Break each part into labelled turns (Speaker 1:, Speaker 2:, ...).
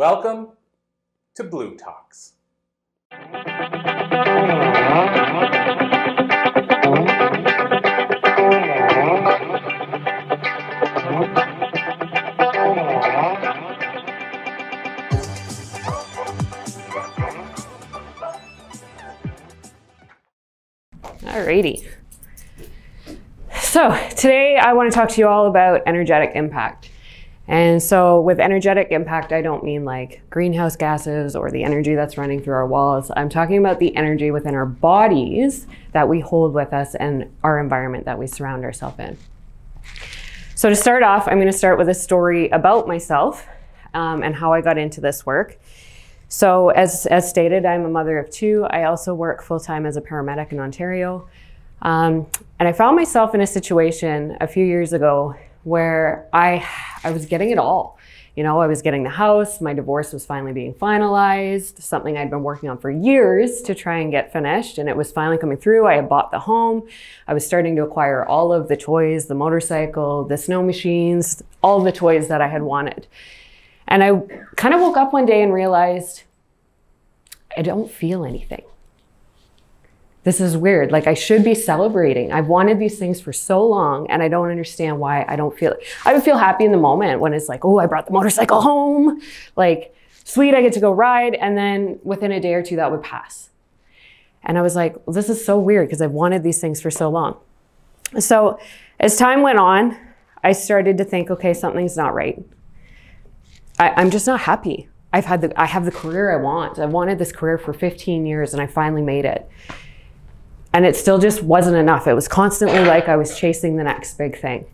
Speaker 1: Welcome to bLU Talks.
Speaker 2: Alrighty. So today I want to talk to you all about energetic impact. And so with energetic impact, I don't mean like greenhouse gases or the energy that's running through our walls. I'm talking about the energy within our bodies that we hold with us and our environment that we surround ourselves in. So to start off, I'm going to start with a story about myself um, and how I got into this work. So, as, as stated, I'm a mother of two. I also work full time as a paramedic in Ontario. Um, and I found myself in a situation a few years ago where I, I was getting it all. You know, I was getting the house, my divorce was finally being finalized, something I'd been working on for years to try and get finished, and it was finally coming through. I had bought the home. I was starting to acquire all of the toys the motorcycle, the snow machines, all the toys that I had wanted. And I kind of woke up one day and realized I don't feel anything. This is weird. Like I should be celebrating. I've wanted these things for so long and I don't understand why I don't feel. I would feel happy in the moment when it's like, oh, I brought the motorcycle home. Like, sweet, I get to go ride. And then within a day or two, that would pass. And I was like, well, this is so weird because I've wanted these things for so long. So as time went on, I started to think, okay, something's not right. I, I'm just not happy. I've had the I have the career I want. I've wanted this career for 15 years and I finally made it. And it still just wasn't enough. It was constantly like I was chasing the next big thing.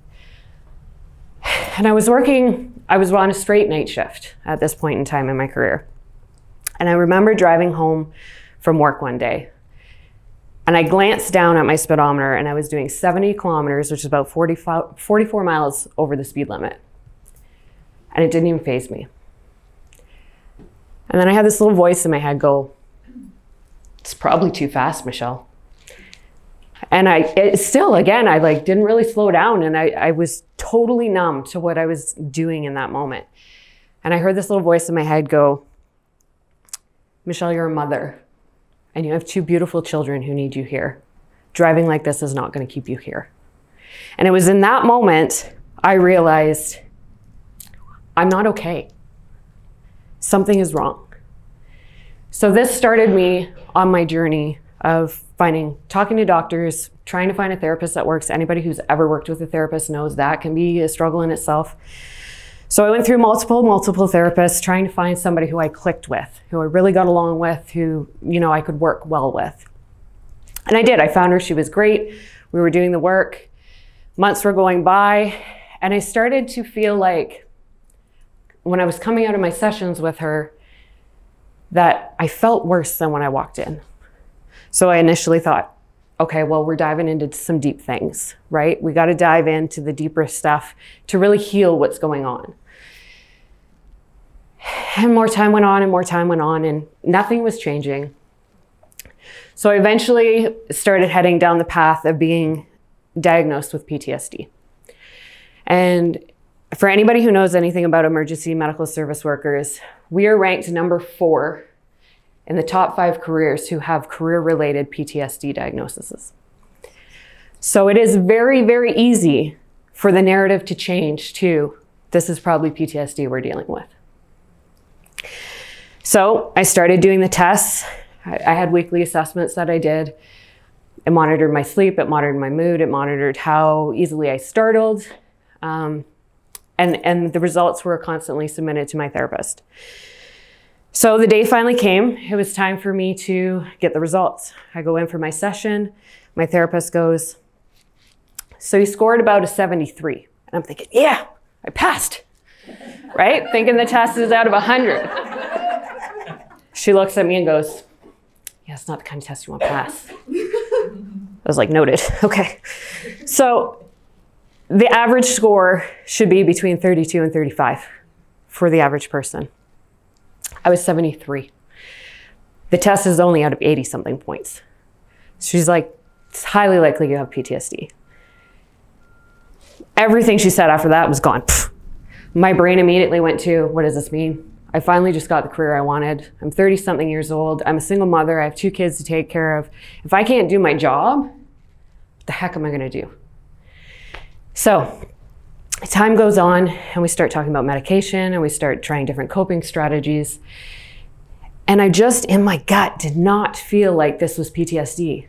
Speaker 2: And I was working, I was on a straight night shift at this point in time in my career. And I remember driving home from work one day. And I glanced down at my speedometer and I was doing 70 kilometers, which is about 45, 44 miles over the speed limit. And it didn't even phase me. And then I had this little voice in my head go, It's probably too fast, Michelle. And I still, again, I like didn't really slow down and I, I was totally numb to what I was doing in that moment. And I heard this little voice in my head go, Michelle, you're a mother and you have two beautiful children who need you here. Driving like this is not going to keep you here. And it was in that moment I realized I'm not okay something is wrong. So this started me on my journey of finding, talking to doctors, trying to find a therapist that works. Anybody who's ever worked with a therapist knows that can be a struggle in itself. So I went through multiple, multiple therapists trying to find somebody who I clicked with, who I really got along with, who, you know, I could work well with. And I did. I found her. She was great. We were doing the work. Months were going by, and I started to feel like when I was coming out of my sessions with her, that I felt worse than when I walked in. So I initially thought, okay, well, we're diving into some deep things, right? We got to dive into the deeper stuff to really heal what's going on. And more time went on and more time went on, and nothing was changing. So I eventually started heading down the path of being diagnosed with PTSD. And for anybody who knows anything about emergency medical service workers, we are ranked number four in the top five careers who have career related PTSD diagnoses. So it is very, very easy for the narrative to change to this is probably PTSD we're dealing with. So I started doing the tests. I, had weekly assessments that I did. It monitored my sleep, it monitored my mood, it monitored how easily I startled. Um, and, and the results were constantly submitted to my therapist. So the day finally came. It was time for me to get the results. I go in for my session. My therapist goes, So you scored about a 73. And I'm thinking, Yeah, I passed, right? Thinking the test is out of 100. She looks at me and goes, Yeah, it's not the kind of test you want to pass. I was like, Noted. Okay. So the average score should be between 32 and 35 for the average person. I was 73. The test is only out of 80 something points. She's like, it's highly likely you have PTSD. Everything she said after that was gone. Pfft. My brain immediately went to, what does this mean? I finally just got the career I wanted. I'm 30 something years old. I'm a single mother. I have two kids to take care of. If I can't do my job, what the heck am I going to do? So, time goes on and we start talking about medication and we start trying different coping strategies. And I just, in my gut, did not feel like this was PTSD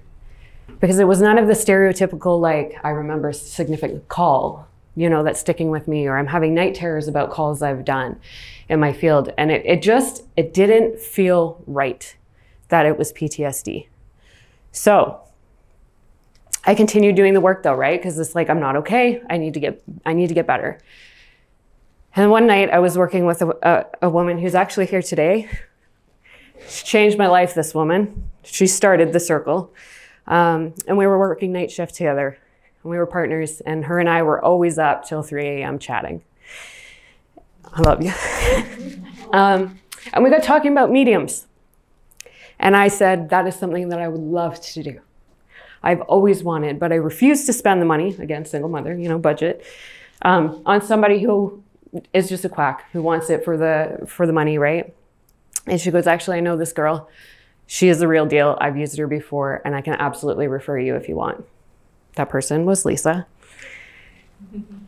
Speaker 2: because it was none of the stereotypical, like, I remember significant call, you know, that's sticking with me, or I'm having night terrors about calls I've done in my field. And it, it just, it didn't feel right that it was PTSD. So I continued doing the work though, right? Because it's like, I'm not okay. I need to get, I need to get better. And one night I was working with a, a, a woman who's actually here today. She changed my life, this woman. She started the circle. Um, and we were working night shift together. And we were partners, and her and I were always up till 3 a.m. chatting. I love you. um, and we got talking about mediums. And I said, that is something that I would love to do. I've always wanted, but I refuse to spend the money, again, single mother, you know, budget, um, on somebody who is just a quack, who wants it for the, for the money, right? And she goes, actually, I know this girl. She is the real deal. I've used her before, and I can absolutely refer you if you want. That person was Lisa.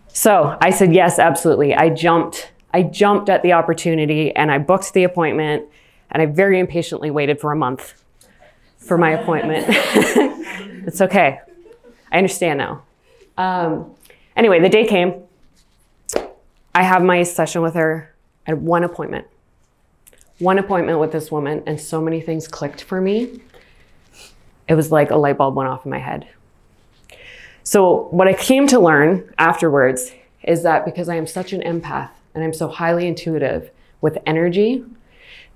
Speaker 2: So I said, yes, absolutely. I jumped. I jumped at the opportunity and I booked the appointment and I very impatiently waited for a month for my appointment. it's okay. I understand now. Um, anyway, the day came. I have my session with her. Had one appointment one appointment with this woman and so many things clicked for me. It was like a light bulb went off in my head. So, what I came to learn afterwards is that because I am such an empath and I'm so highly intuitive with energy,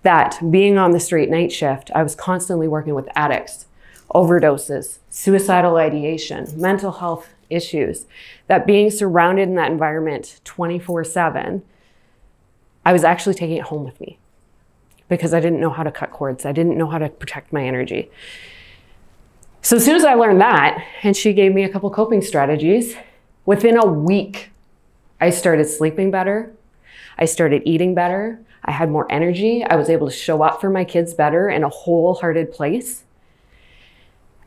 Speaker 2: that being on the straight night shift, I was constantly working with addicts, overdoses, suicidal ideation, mental health issues, that being surrounded in that environment 24 7, I was actually taking it home with me because I didn't know how to cut cords. I didn't know how to protect my energy. So as soon as I learned that, and she gave me a couple coping strategies, within a week, I started sleeping better. I started eating better. I had more energy. I was able to show up for my kids better in a wholehearted place.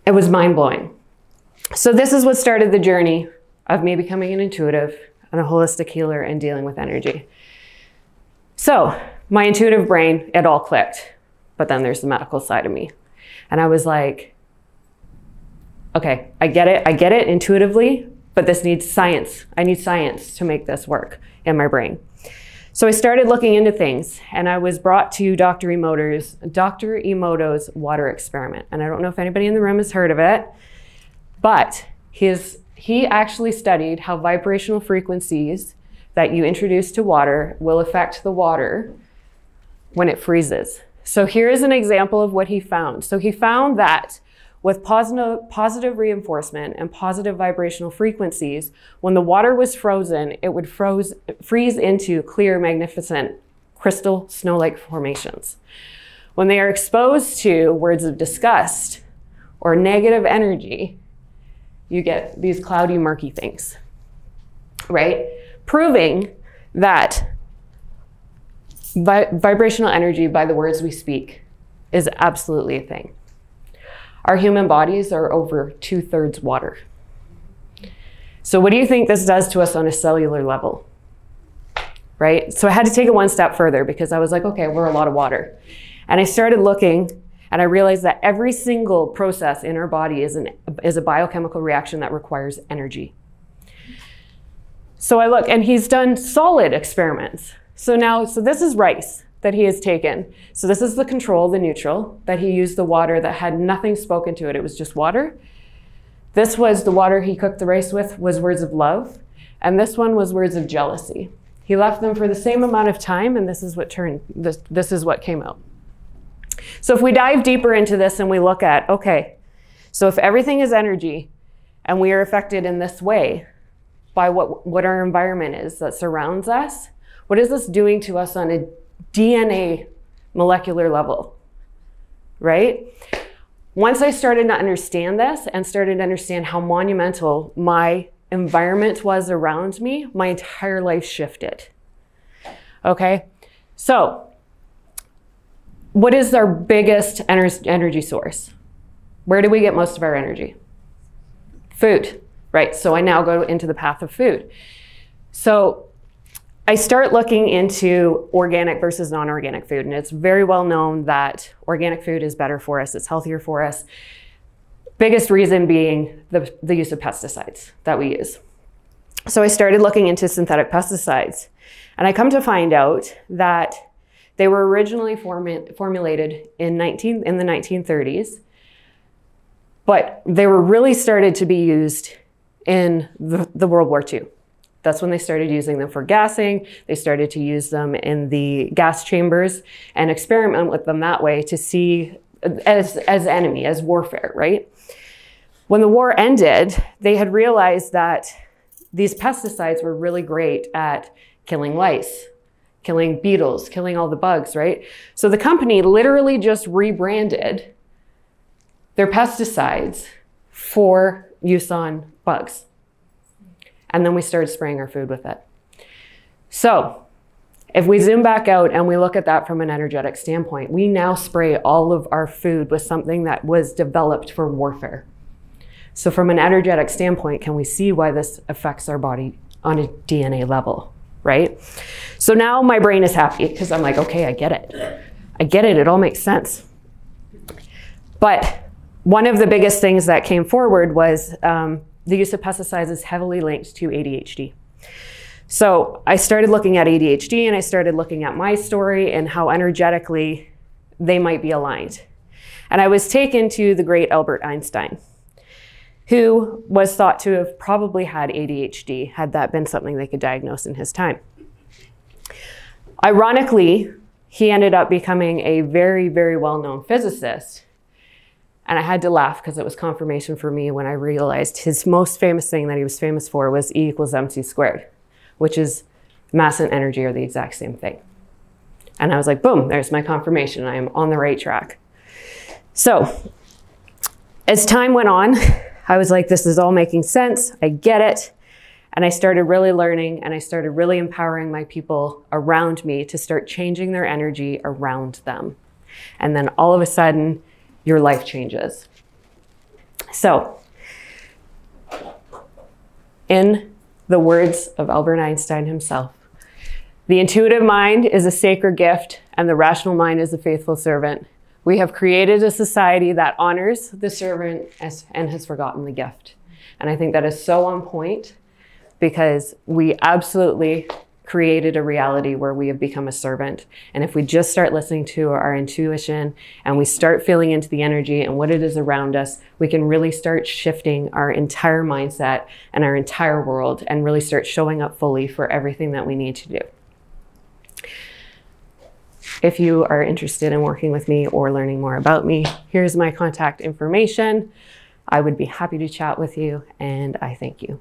Speaker 2: It was mind blowing. So, this is what started the journey of me becoming an intuitive and a holistic healer and dealing with energy. So, my intuitive brain, it all clicked. But then there's the medical side of me. And I was like, okay, I get it. I get it intuitively, but this needs science. I need science to make this work in my brain. So I started looking into things and I was brought to Dr. Emoto's, Dr. Emoto's water experiment. And I don't know if anybody in the room has heard of it, but his, he actually studied how vibrational frequencies that you introduce to water will affect the water when it freezes. So here is an example of what he found. So he found that with positive, positive reinforcement and positive vibrational frequencies, when the water was frozen, it would froze, freeze into clear, magnificent crystal snow-like formations. When they are exposed to words of disgust or negative energy, you get these cloudy, murky things, right? Proving that Vi- vibrational energy by the words we speak is absolutely a thing. Our human bodies are over two thirds water. So, what do you think this does to us on a cellular level? Right? So, I had to take it one step further because I was like, okay, we're a lot of water. And I started looking and I realized that every single process in our body is, an, is a biochemical reaction that requires energy. So I look, and he's done solid experiments. So now, so this is rice that he has taken. So this is the control, the neutral, that he used the water that had nothing spoken to it. It was just water. This was the water he cooked the rice with was words of love. And this one was words of jealousy. He left them for the same amount of time, and this is what turned this, this is what came out. So if we dive deeper into this and we look at, okay, so if everything is energy and we are affected in this way by what, what our environment is that surrounds us, what is this doing to us on a DNA molecular level? Right? Once I started to understand this and started to understand how monumental my environment was around me, my entire life shifted. Okay? So, what is our biggest ener- energy source? Where do we get most of our energy? Food, right? So I now go into the path of food. So I start looking into organic versus non organic food, and it's very well known that organic food is better for us, it's healthier for us. Biggest reason being the, the use of pesticides that we use. So I started looking into synthetic pesticides, and I come to find out that they were originally formu- formulated in 19 in the 1930s, but they were really started to be used in the, the World War II. That's when they started using them for gassing. They started to use them in the gas chambers and experiment with them that way to see as as enemy, as warfare, right? When the war ended, they had realized that these pesticides were really great at killing lice, killing beetles, killing all the bugs, right? So the company literally just rebranded their pesticides for use on bugs. And then we started spraying our food with it. So, if we zoom back out and we look at that from an energetic standpoint, we now spray all of our food with something that was developed for warfare. So, from an energetic standpoint, can we see why this affects our body on a DNA level, right? So now my brain is happy because I'm like, okay, I get it. I get it. It all makes sense. But one of the biggest things that came forward was um, the use of pesticides is heavily linked to ADHD. So I started looking at ADHD and I started looking at my story and how energetically they might be aligned. And I was taken to the great Albert Einstein, who was thought to have probably had ADHD, had that been something they could diagnose in his time. Ironically, he ended up becoming a very, very well known physicist and I had to laugh because it was confirmation for me when I realized his most famous thing that he was famous for was E equals mc squared, which is mass and energy are the exact same thing. And I was like, boom, there's my confirmation. I am on the right track. So as time went on, I was like, this is all making sense. I get it. And I started really learning and I started really empowering my people around me to start changing their energy around them. And then all of a sudden, your life changes. So, in the words of Albert Einstein himself, the intuitive mind is a sacred gift, and the rational mind is a faithful servant. We have created a society that honors the servant as, and has forgotten the gift. And I think that is so on point because we absolutely created a reality where we have become a servant. And if we just start listening to our intuition and we start feeling into the energy and what it is around us, we can really start shifting our entire mindset and our entire world and really start showing up fully for everything that we need to do. If you are interested in working with me or learning more about me, here's my contact information. I would be happy to chat with you, and I thank you.